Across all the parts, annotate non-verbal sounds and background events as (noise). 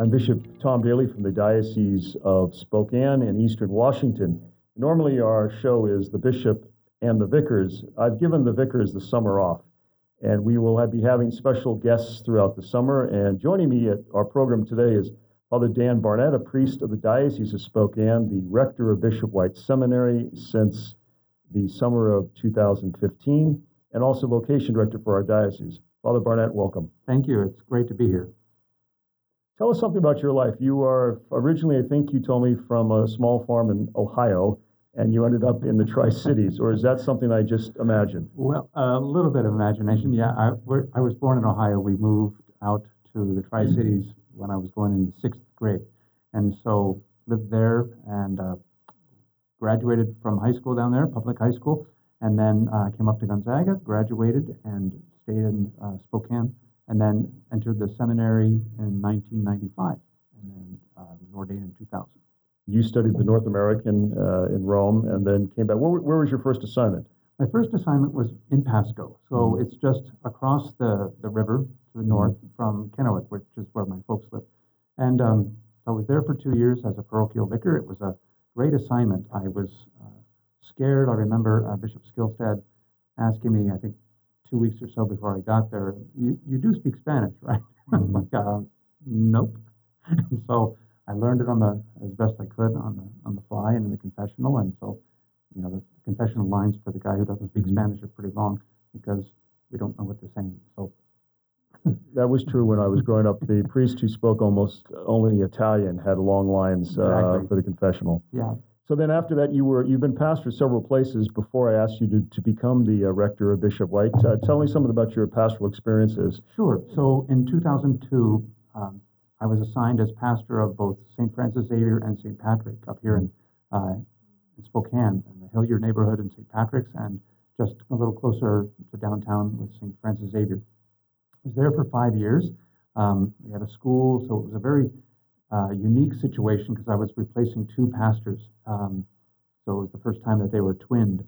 I'm Bishop Tom Daly from the Diocese of Spokane in Eastern Washington. Normally, our show is the bishop and the vicars. I've given the vicars the summer off, and we will be having special guests throughout the summer. And joining me at our program today is Father Dan Barnett, a priest of the Diocese of Spokane, the rector of Bishop White Seminary since the summer of 2015, and also vocation director for our diocese. Father Barnett, welcome. Thank you. It's great to be here. Tell us something about your life. You are originally, I think you told me, from a small farm in Ohio, and you ended up in the Tri Cities, or is that something I just imagined? Well, a little bit of imagination. Yeah, I, I was born in Ohio. We moved out to the Tri Cities when I was going into sixth grade, and so lived there and uh, graduated from high school down there, public high school, and then uh, came up to Gonzaga, graduated, and stayed in uh, Spokane and then entered the seminary in 1995, and then uh, was ordained in 2000. You studied the North American uh, in Rome, and then came back. Where, where, was your first assignment? My first assignment was in Pasco, so mm-hmm. it's just across the, the river to the mm-hmm. north from Kennewick, which is where my folks live. And um, I was there for two years as a parochial vicar. It was a great assignment. I was uh, scared. I remember uh, Bishop Skylstad asking me, I think two weeks or so before I got there, you, you do speak Spanish, (laughs) right? Mm-hmm. like, uh, nope. (laughs) so I learned it on the as best I could on the on the fly and in the confessional, and so you know the confessional lines for the guy who doesn't speak mm-hmm. Spanish are pretty long because we don't know what they're saying. So (laughs) that was true when I was growing up. The priest who spoke almost only Italian had long lines uh, for the confessional. Yeah. So then after that, you were you've been pastor several places before I asked you to, to become the uh, rector of Bishop White. Uh, tell me something about your pastoral experiences. Sure. So in 2002, um, I was assigned as pastor of both St. Francis Xavier and St. Patrick up here in, uh, in Spokane, in the Hillyard neighborhood in St. Patrick's, and just a little closer to downtown with St. Francis Xavier. I was there for five years. Um, we had a school, so it was a very uh, unique situation because I was replacing two pastors. Um, so it was the first time that they were twinned.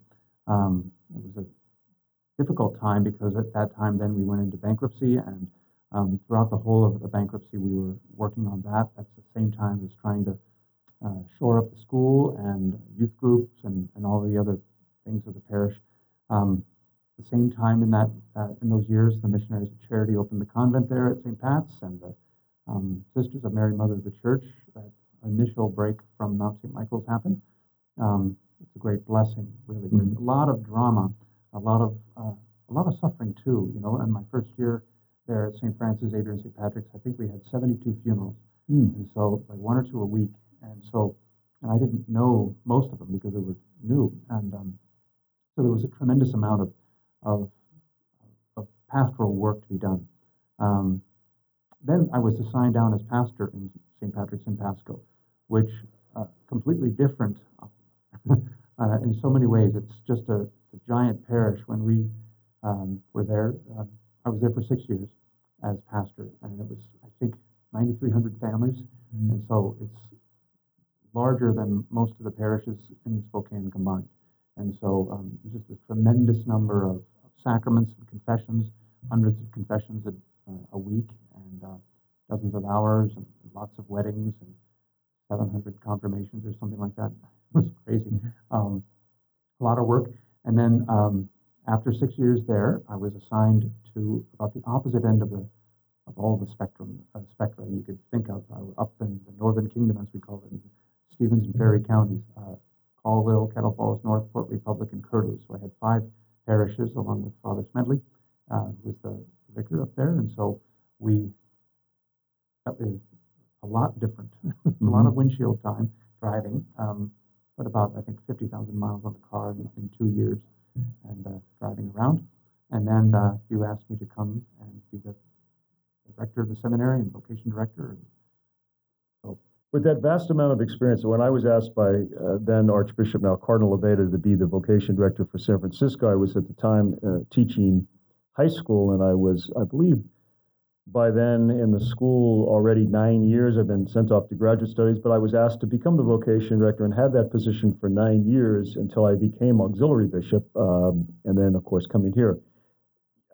Um, it was a difficult time because at that time then we went into bankruptcy and um, throughout the whole of the bankruptcy we were working on that at the same time as trying to uh, shore up the school and youth groups and, and all the other things of the parish. Um, the same time in that uh, in those years the missionaries of charity opened the convent there at St. Pat's and the um, Sisters of Mary, Mother of the Church. That initial break from Mount St. Michael's happened. Um, it's a great blessing, really. Mm-hmm. A lot of drama, a lot of uh, a lot of suffering too. You know, in my first year there at St. Francis Xavier and St. Patrick's, I think we had 72 funerals, mm. and so like one or two a week. And so, and I didn't know most of them because they were new, and um, so there was a tremendous amount of of, of pastoral work to be done. Um, then I was assigned down as pastor in St. Patrick's in Pasco, which uh, completely different (laughs) uh, in so many ways. It's just a, a giant parish. When we um, were there, uh, I was there for six years as pastor, and it was I think 9,300 families, mm-hmm. and so it's larger than most of the parishes in Spokane combined. And so um, just a tremendous number of, of, sacraments and confessions, hundreds of confessions a, uh, a week, and uh, dozens of hours and lots of weddings and 700 confirmations or something like that. (laughs) it was crazy. Mm-hmm. Um, a lot of work. And then um, after six years there, I was assigned to about the opposite end of the of all the spectrum uh, spectra you could think of, uh, up in the northern kingdom, as we call it, in Stevens and Ferry counties, uh, Colville, Kettle Falls, Northport, Republic, and Curlew. So I had five parishes along with Father Smedley, uh, who was the vicar up there, and so we that is a lot different. mm-hmm. (laughs) a lot of windshield time driving, um, but about I think 50,000 miles on the car in, in two years, and uh, driving around. And then uh, you asked me to come and be the director of the seminary and vocation director. So, with that vast amount of experience, when I was asked by uh, then Archbishop, now Cardinal Levada, to be the vocation director for San Francisco, I was at the time uh, teaching high school, and I was, I believe, by then in the school already nine years. I've been sent off to graduate studies, but I was asked to become the vocation director and had that position for nine years until I became auxiliary bishop, um, and then, of course, coming here.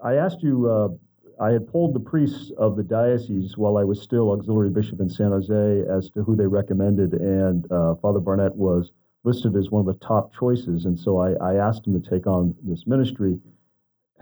I asked you uh, I had polled the priests of the diocese while I was still auxiliary bishop in San Jose as to who they recommended, and uh, Father Barnett was listed as one of the top choices. And so I, I asked him to take on this ministry.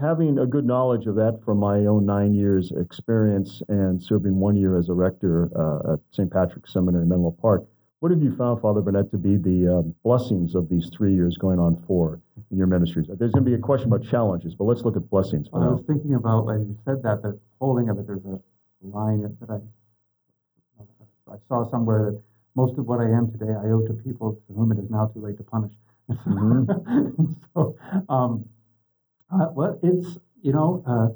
Having a good knowledge of that from my own nine years' experience and serving one year as a rector uh, at St. Patrick's Seminary, Menlo Park, what have you found, Father Barnett, to be the uh, blessings of these three years going on four in your ministries? There's going to be a question about challenges, but let's look at blessings for Well, I was thinking about, as you said that, the holding of it, there's a line that I, I saw somewhere that most of what I am today I owe to people to whom it is now too late to punish. Mhm. (laughs) so um, uh, well, it's, you know, uh,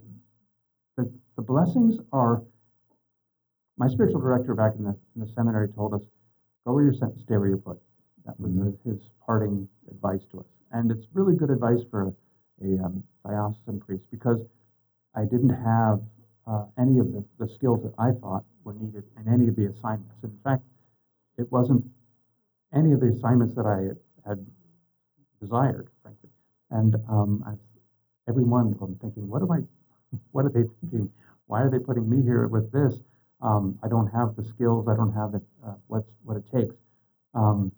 the, the blessings are, my spiritual director back in the, in the seminary told us, go where you're sent, stay where you're put. That was Mhm. uh, his parting advice to us. And it's really good advice for a, a um, diocesan priest because I didn't have uh, any of the, the skills that I thought were needed in any of the assignments. In fact, it wasn't any of the assignments that I had desired, frankly. And um, I, every one of them thinking, what am I, what are they thinking? Why are they putting me here with this? Um, I don't have the skills. I don't have the, uh, what's, what it takes. Um,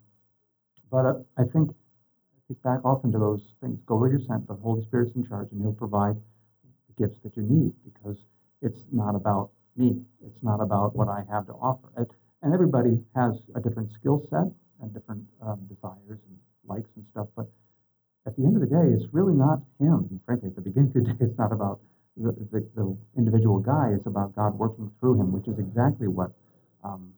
but uh, I think think back often to those things. Go where you're sent. The Holy Spirit's in charge, and He'll provide the gifts that you need because it's not about me. It's not about what I have to offer. And, and everybody has a different skill set and different um, desires and likes and stuff. But at the end of the day, it's really not Him. And frankly, at the beginning of the (laughs) day, it's not about the, the, the individual guy. It's about God working through him, which is exactly what um,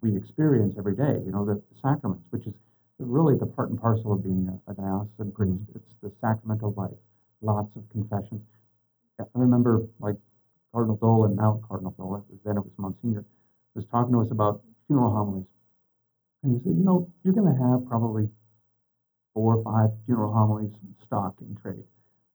we experience every day. You know, the, the sacraments, which is really the part and parcel of being a, a diocesan priest. It's the sacramental life, lots of confessions. I remember, like Cardinal Dolan, now Cardinal Dolan, then it was Monsignor, was talking to us about funeral homilies, and he said, you know, you're going to have probably four or five funeral homilies stock in trade.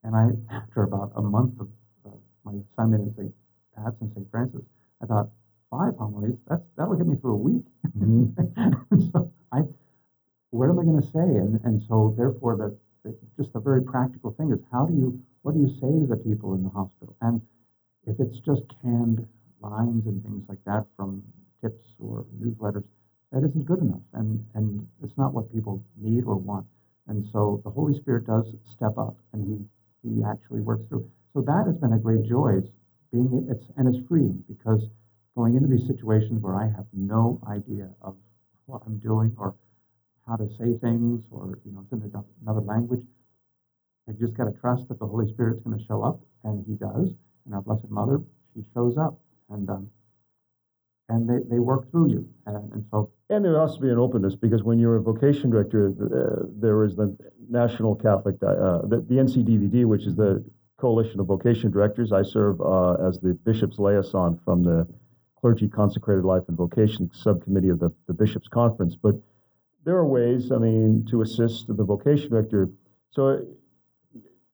And I, after about a month of uh, my assignment in St. Pat's and St. Francis, I thought, five homilies, that's, that'll get me through a week. Mhm. (laughs) so I, what am I going to say? And, and so therefore, the, the, just the very practical thing is how do you, what do you say to the people in the hospital? And if it's just canned lines and things like that from tips or newsletters, that isn't good enough. And, and it's not what people need or want. And so the Holy Spirit does step up and he, he actually works through. So that has been a great joy. It's being, it's, and it's freeing because going into these situations where I have no idea of what I'm doing or how to say things or, you know, it's in another language, I just got to trust that the Holy Spirit's going to show up, and He does. And our Blessed Mother, she shows up, and um, and they, they work through you. And, and so And there has to be an openness because when you're a vocation director, uh, there is the National Catholic, uh, the, the NCDVD, which is the Coalition of Vocation Directors. I serve uh, as the bishop's liaison from the Clergy Consecrated Life and Vocation Subcommittee of the, the Bishops' Conference. But there are ways, I mean, to assist the vocation director. So,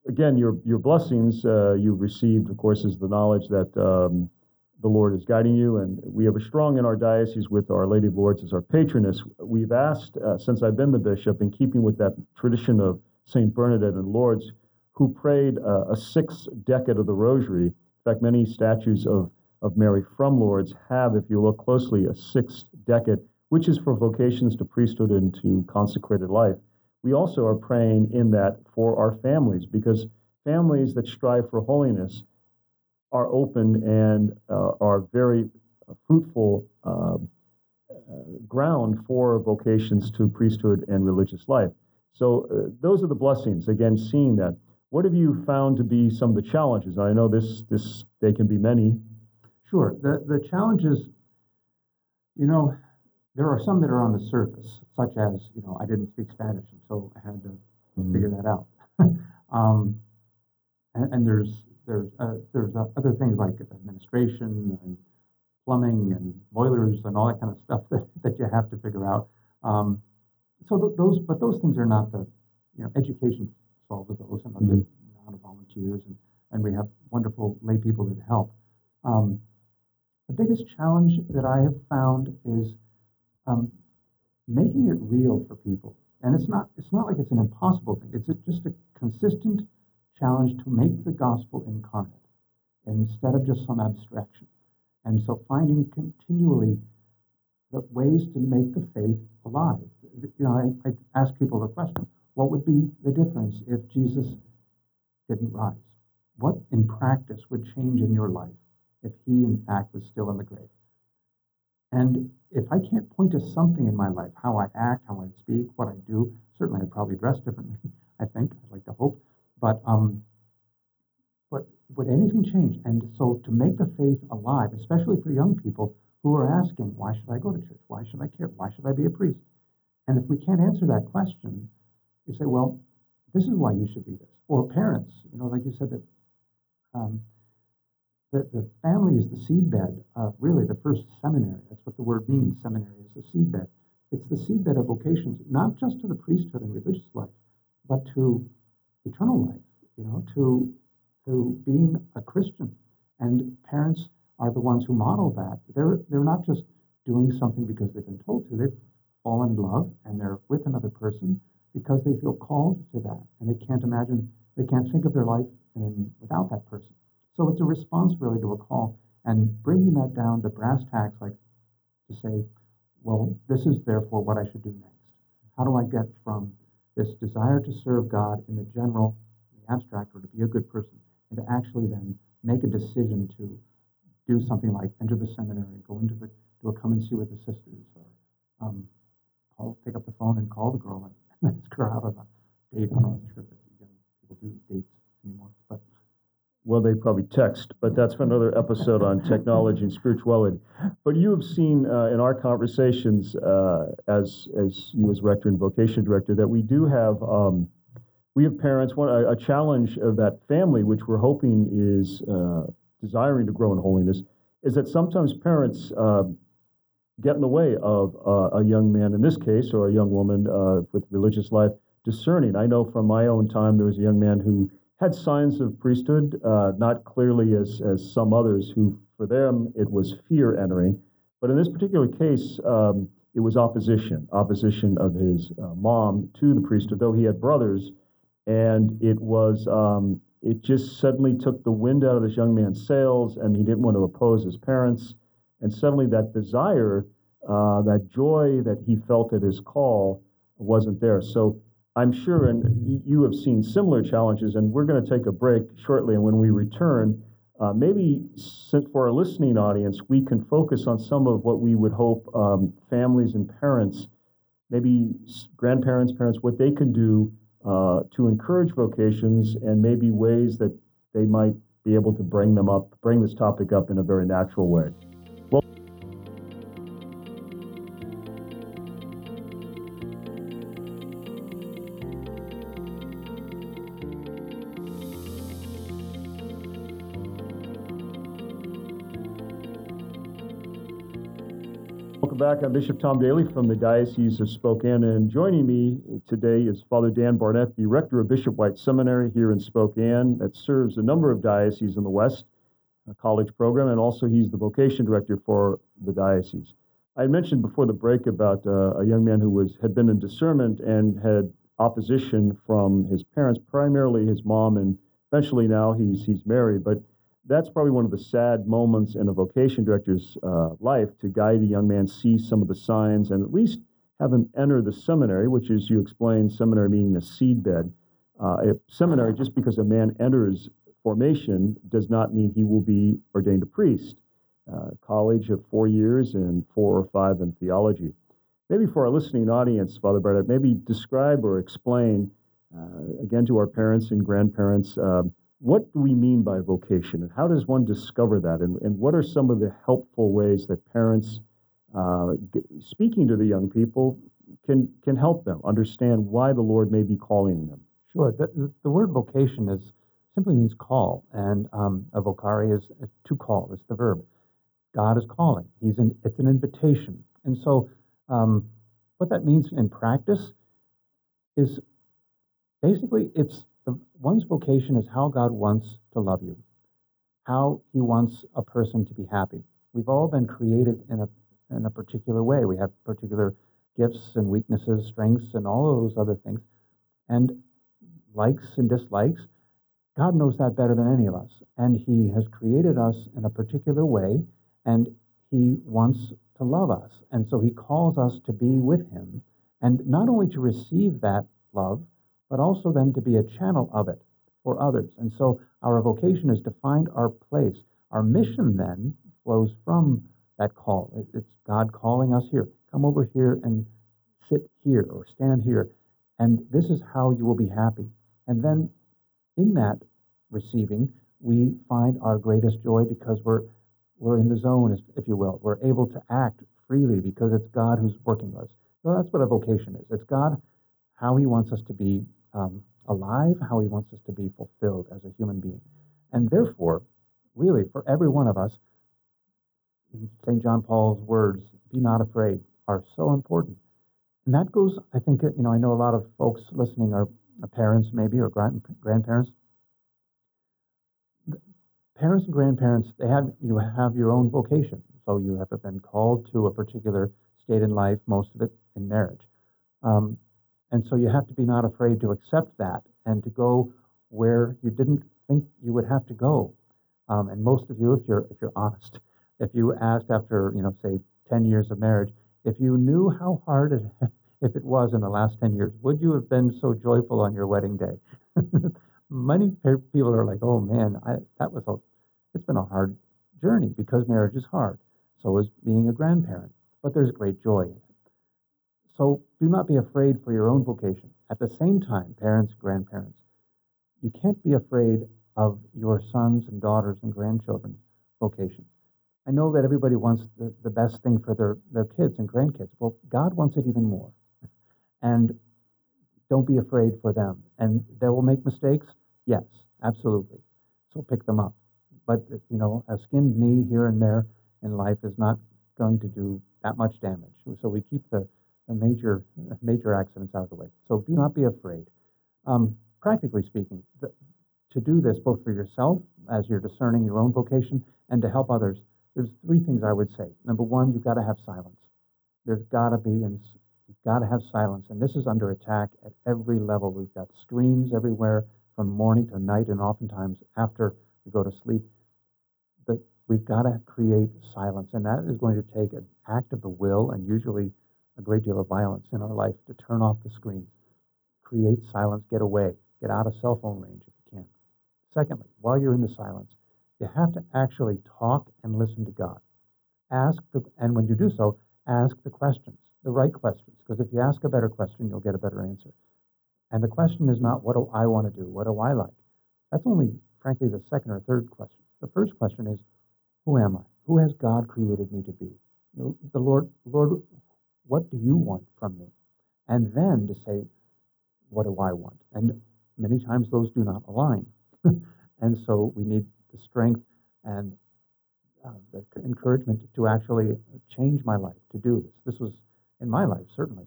again, your, your blessings uh, you've received, of course, is the knowledge that. Um, the Lord is guiding you. And we have a strong in our diocese with Our Lady of Lourdes as our patroness. We've asked, uh, since I've been the bishop, in keeping with that tradition of St. Bernadette and Lourdes, who prayed uh, a sixth decade of the Rosary. In fact, many statues of, of Mary from Lourdes have, if you look closely, a sixth decade, which is for vocations to priesthood and to consecrated life. We also are praying in that for our families, because families that strive for holiness are open and uh, are very fruitful uh, ground for vocations to priesthood and religious life. So uh, those are the blessings. Again, seeing that. What have you found to be some of the challenges? I know this this they can be many. Sure. The, the challenges, you know, there are some that are on the surface, such as, you know, I didn't speak Spanish, and so I had to figure that out. (laughs) um, and, and there's there's uh, there's uh, other things like administration and plumbing and boilers and all that kind of stuff (laughs) that, that you have to figure out. Um, so th- those, but those things are not the, you know, education solves those and other Mhm. amount of volunteers and, and we have wonderful lay people that help. Um, the biggest challenge that I have found is um, making it real for people. And it's not, it's not like it's an impossible thing. It's a, just a consistent challenge to make the gospel incarnate. instead of just some abstraction. And so finding continually the ways to make the faith alive. You know, I, I ask people the question, what would be the difference if Jesus didn't rise? What in practice would change in your life if he, in fact, was still in the grave? And if I can't point to something in my life, how I act, how I speak, what I do, certainly I'd probably dress differently, (laughs) I think, I'd like to hope. But, um, but would anything change? And so to make the faith alive, especially for young people who are asking, why should I go to church? Why should I care? Why should I be a priest? And if we can't answer that question, you say, well, this is why you should be this. Or parents, you know, like you said, that um, the, the family is the seedbed of really the first seminary. That's what the word means. Seminary is the seedbed. It's the seedbed of vocations, not just to the priesthood and religious life, but to eternal life, you know, to, to being a Christian. And parents are the ones who model that. They're, they're not just doing something because they've been told to. They've fallen in love and they're with another person because they feel called to that and they can't imagine, they can't think of their life in, without that person. So it's a response really to a call and bringing that down to brass tacks, like to say, well, this is therefore what I should do next. How do I get from this desire to serve God in the general, the abstract, or to be a good person, and to actually then make a decision to do something like enter the seminary, go into the, do a come and see with the sisters, or um, call, pick up the phone and call the girl and (laughs) ask her out on a date. I'm not sure if people do dates anymore, but well, they probably text, but that's for another episode on technology and spirituality. But you have seen uh, in our conversations, uh, as as you as rector and vocation director, that we do have um, we have parents. One a, a, challenge of that family, which we're hoping is uh, desiring to grow in holiness, is that sometimes parents uh, get in the way of uh, a young man, in this case, or a young woman uh, with religious life, discerning. I know from my own time, there was a young man who had signs of priesthood, uh, not clearly as, as some others who, for them, it was fear entering. But in this particular case, um, it was opposition, opposition of his uh, mom to the priesthood, though he had brothers. And it was, um, it just suddenly took the wind out of this young man's sails, and he didn't want to oppose his parents. And suddenly that desire, uh, that joy that he felt at his call wasn't there. So I'm sure, and you have seen similar challenges, and we're going to take a break shortly. And when we return, uh, maybe for our listening audience, we can focus on some of what we would hope um, families and parents, maybe grandparents, parents, what they can do uh, to encourage vocations and maybe ways that they might be able to bring them up, bring this topic up in a very natural way. Back. I'm Bishop Tom Daly from the Diocese of Spokane, and joining me today is Father Dan Barnett, the rector of Bishop White Seminary here in Spokane, that serves a number of dioceses in the West, a college program, and also he's the vocation director for the diocese. I mentioned before the break about uh, a young man who was had been in discernment and had opposition from his parents, primarily his mom, and eventually now he's he's married, but that's probably one of the sad moments in a vocation director's uh, life to guide a young man see some of the signs and at least have him enter the seminary, which is you explained seminary meaning a seedbed. Uh, a seminary, just because a man enters formation, does not mean he will be ordained a priest. Uh, college of four years and four or five in theology. Maybe for our listening audience, Father Barnett, maybe describe or explain uh, again to our parents and grandparents um, what do we mean by vocation and how does one discover that? And, and what are some of the helpful ways that parents, uh, speaking to the young people, can, can help them understand why the Lord may be calling them? Sure. The, the word vocation is simply means call, and um, a vocare is to call. It's the verb. God is calling. He's an, it's an invitation. And so, um, what that means in practice is basically it's one's vocation is how God wants to love you, how He wants a person to be happy. We've all been created in a, in a particular way. We have particular gifts and weaknesses, strengths, and all those other things, and likes and dislikes. God knows that better than any of us. And He has created us in a particular way, and He wants to love us. And so He calls us to be with Him, and not only to receive that love, but also then to be a channel of it for others. And so our vocation is to find our place. Our mission then flows from that call. It's God calling us here. Come over here and sit here or stand here. And this is how you will be happy. And then in that receiving, we find our greatest joy because we're, we're in the zone, if you will. We're able to act freely because it's God who's working with us. So that's what a vocation is. It's God, how He wants us to be um, alive, how He wants us to be fulfilled as a human being. And therefore, really, for every one of us, St. John Paul's words, be not afraid, are so important. And that goes, I think, you know, I know a lot of folks listening are parents maybe or grand, grandparents. Parents and grandparents, they have you have your own vocation. So you have been called to a particular state in life, most of it in marriage. Um, and so you have to be not afraid to accept that and to go where you didn't think you would have to go. Um, and most of you, if you're if you're honest, if you asked after you know say 10 years of marriage, if you knew how hard it, (laughs) if it was in the last 10 years, would you have been so joyful on your wedding day? (laughs) Many people are like, oh man, I, that was a, it's been a hard journey because marriage is hard. So is being a grandparent. But there's great joy. So do not be afraid for your own vocation. At the same time, parents, grandparents, you can't be afraid of your sons and daughters and grandchildren's vocations. I know that everybody wants the, the best thing for their, their kids and grandkids. Well, God wants it even more. And don't be afraid for them. And they will make mistakes? Yes, absolutely. So pick them up. But, you know, a skinned knee here and there in life is not going to do that much damage. So we keep the major, major accidents out of the way. So do not be afraid. Um, practically speaking, the, to do this both for yourself as you're discerning your own vocation and to help others there's three things I would say. Number one, you've got to have silence. There's got to be, and you've got to have silence. And this is under attack at every level. We've got screams everywhere from morning to night, and oftentimes after we go to sleep. But we've got to create silence, and that is going to take an act of the will and usually a great deal of violence in our life to turn off the screens. Create silence, get away, get out of cell phone range if you can. Secondly, while you're in the silence, you have to actually talk and listen to God. Ask, the, and when you do so, ask the questions, the right questions, because if you ask a better question, you'll get a better answer. And the question is not, what do I want to do? What do I like? That's only, frankly, the second or third question. The first question is, who am I? Who has God created me to be? The Lord, Lord, what do you want from me? And then to say, what do I want? And many times those do not align. (laughs) and so we need the strength and uh, the encouragement to actually change my life, to do this. This was in my life, certainly.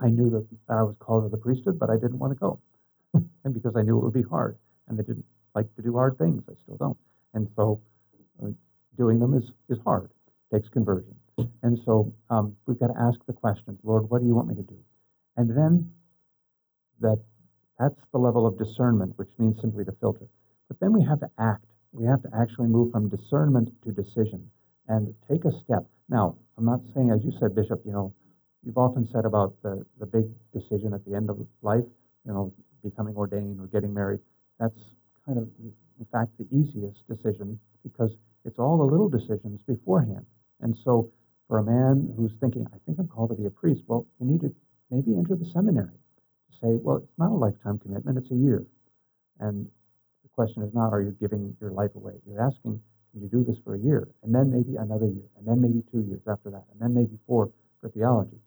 I knew that I was called to the priesthood, but I didn't want to go. (laughs) and because I knew it would be hard, and I didn't like to do hard things, I still don't. And so uh, doing them is, is hard, it takes conversion. And so um, we've got to ask the questions Lord, what do you want me to do? And then that that's the level of discernment, which means simply to filter. But then we have to act. We have to actually move from discernment to decision and take a step. Now, I'm not saying, as you said, Bishop, you know, you've often said about the, the big decision at the end of life, you know, becoming ordained or getting married. That's kind of, in fact, the easiest decision because it's all the little decisions beforehand. And so, for a man who's thinking, I think I'm called to be a priest, well, you need to maybe enter the seminary. to Say, well, it's not a lifetime commitment, it's a year. And the question is not, are you giving your life away? You're asking, can you do this for a year? And then maybe another year, and then maybe two years after that, and then maybe four for theology.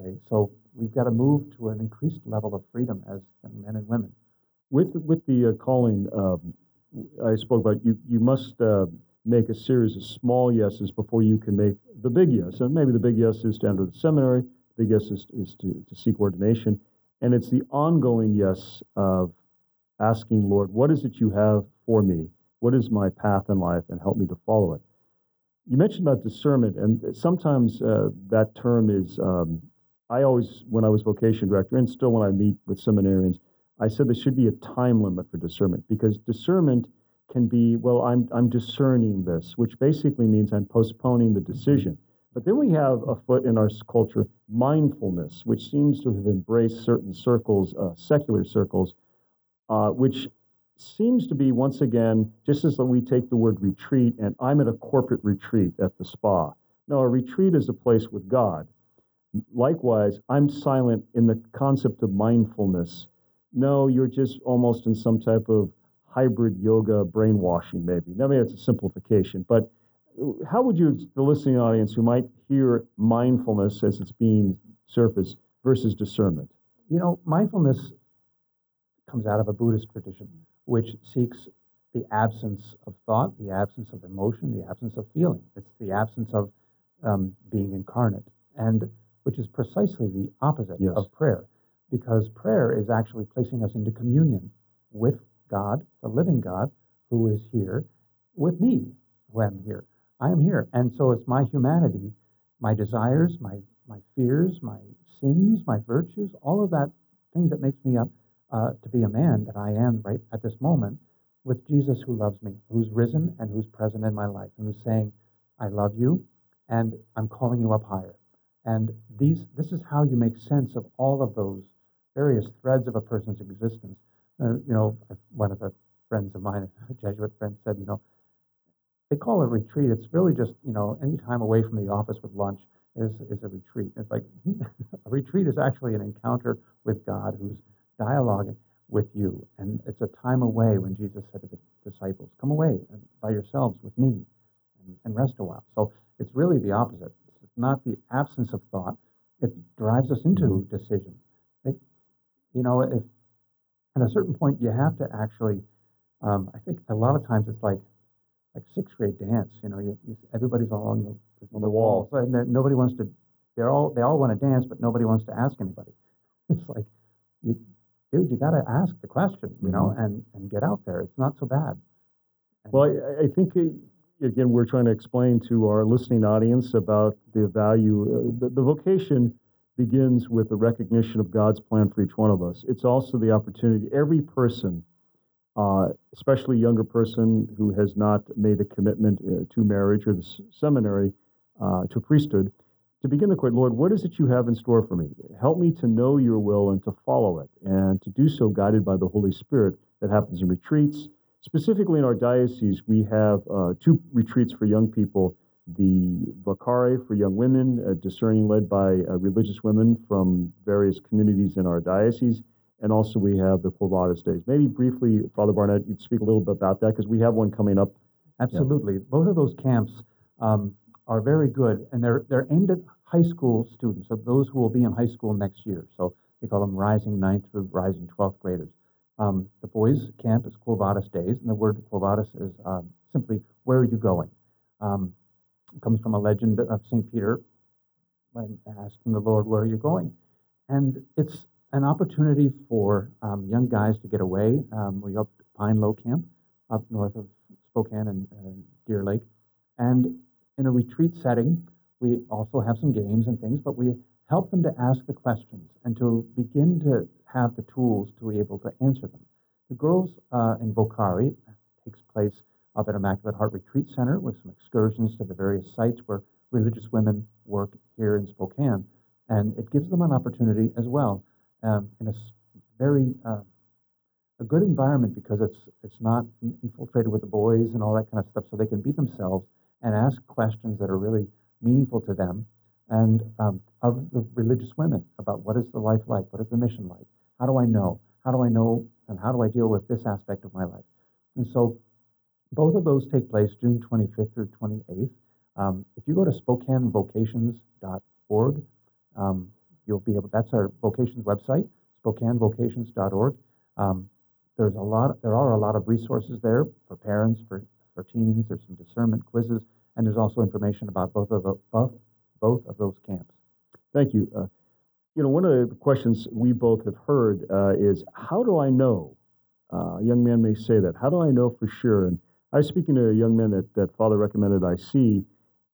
Okay, so we've got to move to an increased level of freedom as young men and women. With with the uh, calling, um, I spoke about you. You must uh, make a series of small yeses before you can make the big yes. And maybe the big yes is to enter the seminary. The big yes is, is to, to seek ordination, and it's the ongoing yes of asking, Lord, what is it you have for me? What is my path in life? And help me to follow it. You mentioned about discernment, and sometimes uh, that term is, um, I always, when I was vocation director, and still when I meet with seminarians, I said there should be a time limit for discernment because discernment can be, well, I'm, I'm discerning this, which basically means I'm postponing the decision. But then we have a foot in our culture mindfulness, which seems to have embraced certain circles, uh, secular circles, uh, which seems to be, once again, just as we take the word retreat, and I'm at a corporate retreat at the spa. No, a retreat is a place with God. Likewise, I'm silent in the concept of mindfulness. No, you're just almost in some type of hybrid yoga brainwashing, maybe. I mean, it's a simplification, but how would you, the listening audience who might hear mindfulness as it's being surfaced versus discernment? You know, mindfulness comes out of a Buddhist tradition, which seeks the absence of thought, the absence of emotion, the absence of feeling. It's the absence of um, being incarnate, and which is precisely the opposite yes. of prayer, because prayer is actually placing us into communion with God, the living God, who is here, with me, who am here. I am here. And so it's my humanity, my desires, my, my fears, my sins, my virtues, all of that things that makes me up uh, to be a man that I am right at this moment with Jesus who loves me, who's risen and who's present in my life, and who's saying, I love you and I'm calling you up higher. And these, this is how you make sense of all of those various threads of a person's existence. Uh, you know, one of the friends of mine, a Jesuit friend, said, you know, they call a retreat. It's really just, you know, any time away from the office with lunch is, is a retreat. It's like (laughs) a retreat is actually an encounter with God who's dialoguing with you. And it's a time away when Jesus said to the disciples, Come away by yourselves with me and, and rest a while. So it's really the opposite. It's not the absence of thought, it drives us into decision. It, you know, if at a certain point you have to actually, um, I think a lot of times it's like, like sixth grade dance. You know, you, you, everybody's all on the, on the wall, and nobody wants to. They're all they all want to dance, but nobody wants to ask anybody. (laughs) It's like, you, dude, you got to ask the question, you know, Mm-hmm. and and get out there. It's not so bad. And- Well, I, I think, uh, again, we're trying to explain to our listening audience about the value. Uh, the, the vocation begins with the recognition of God's plan for each one of us. It's also the opportunity, every person, uh, especially a younger person who has not made a commitment uh, to marriage or the seminary, uh, to priesthood, to begin the quote, Lord, what is it you have in store for me? Help me to know your will and to follow it, and to do so guided by the Holy Spirit. That happens in retreats. Specifically in our diocese, we have uh, two retreats for young people the Vocare for young women, uh, discerning led by uh, religious women from various communities in our diocese. And also we have the Quo Vadis Days. Maybe briefly, Father Barnett, you'd speak a little bit about that because we have one coming up. Absolutely. Both of those camps um, are very good, and they're they're aimed at high school students, so those who will be in high school next year. So they call them rising ninth through rising twelfth graders. Um, the boys' camp is Quo Vadis Days, and the word Quo Vadis is um, simply "Where are you going?" Um, it comes from a legend of Saint Peter when asking the Lord, "Where are you going?" And it's an opportunity for um, young guys to get away. Um, we up Pinelow Camp up north of Spokane and uh, Deer Lake. And in a retreat setting, we also have some games and things, but we help them to ask the questions and to begin to have the tools to be able to answer them. The girls uh, in Vocare takes place up at Immaculate Heart Retreat Center with some excursions to the various sites where religious women work here in Spokane. And it gives them an opportunity as well um, in a very uh, a good environment because it's it's not infiltrated with the boys and all that kind of stuff, so they can be themselves and ask questions that are really meaningful to them and um, of the religious women about what is the life like, what is the mission like, how do I know, how do I know, and how do I deal with this aspect of my life, and so both of those take place June 25th through 28th. Um, if you go to SpokaneVocations.org, um, you'll be able. That's our vocations website, SpokaneVocations.org. Um, there's a lot. There are a lot of resources there for parents, for for teens. There's some discernment quizzes, and there's also information about both of the, both both of those camps. Thank you. Uh, you know, one of the questions we both have heard uh, is how do I know? Uh, a young man may say that. How do I know for sure? And I was speaking to a young man that, that Father recommended I see,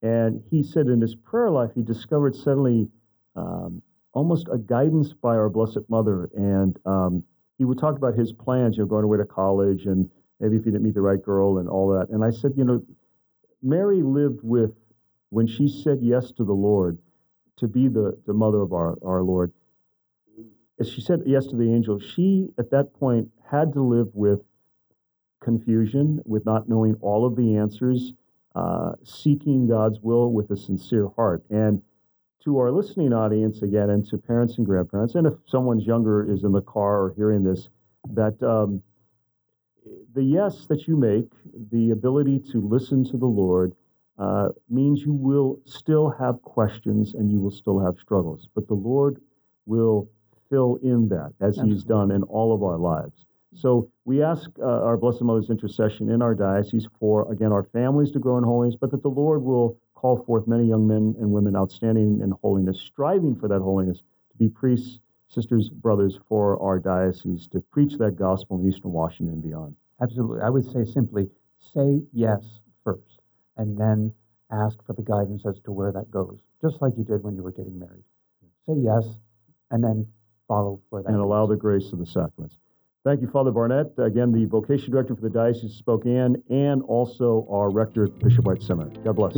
and he said in his prayer life he discovered suddenly um, almost a guidance by our Blessed Mother. And um, he would talk about his plans, you know, going away to college and maybe if he didn't meet the right girl and all that. And I said, you know, Mary lived with, when she said yes to the Lord, to be the, the mother of our, our Lord, as she said yes to the angel, she at that point had to live with confusion, with not knowing all of the answers, uh, seeking God's will with a sincere heart. And to our listening audience again, and to parents and grandparents, and if someone's younger is in the car or hearing this, that um, the yes that you make, the ability to listen to the Lord, uh, means you will still have questions and you will still have struggles. But the Lord will fill in that as He's done in all of our lives. So we ask uh, our Blessed Mother's intercession in our diocese for, again, our families to grow in holiness, but that the Lord will call forth many young men and women outstanding in holiness, striving for that holiness, to be priests, sisters, brothers for our diocese, to preach that gospel in Eastern Washington and beyond. Absolutely. I would say simply say yes first and then ask for the guidance as to where that goes, just like you did when you were getting married. Say yes and then follow where that and goes. allow the grace of the sacraments. Thank you, Father Barnett, again, the vocation director for the Diocese of Spokane, and also our rector at Bishop White Seminary. God bless.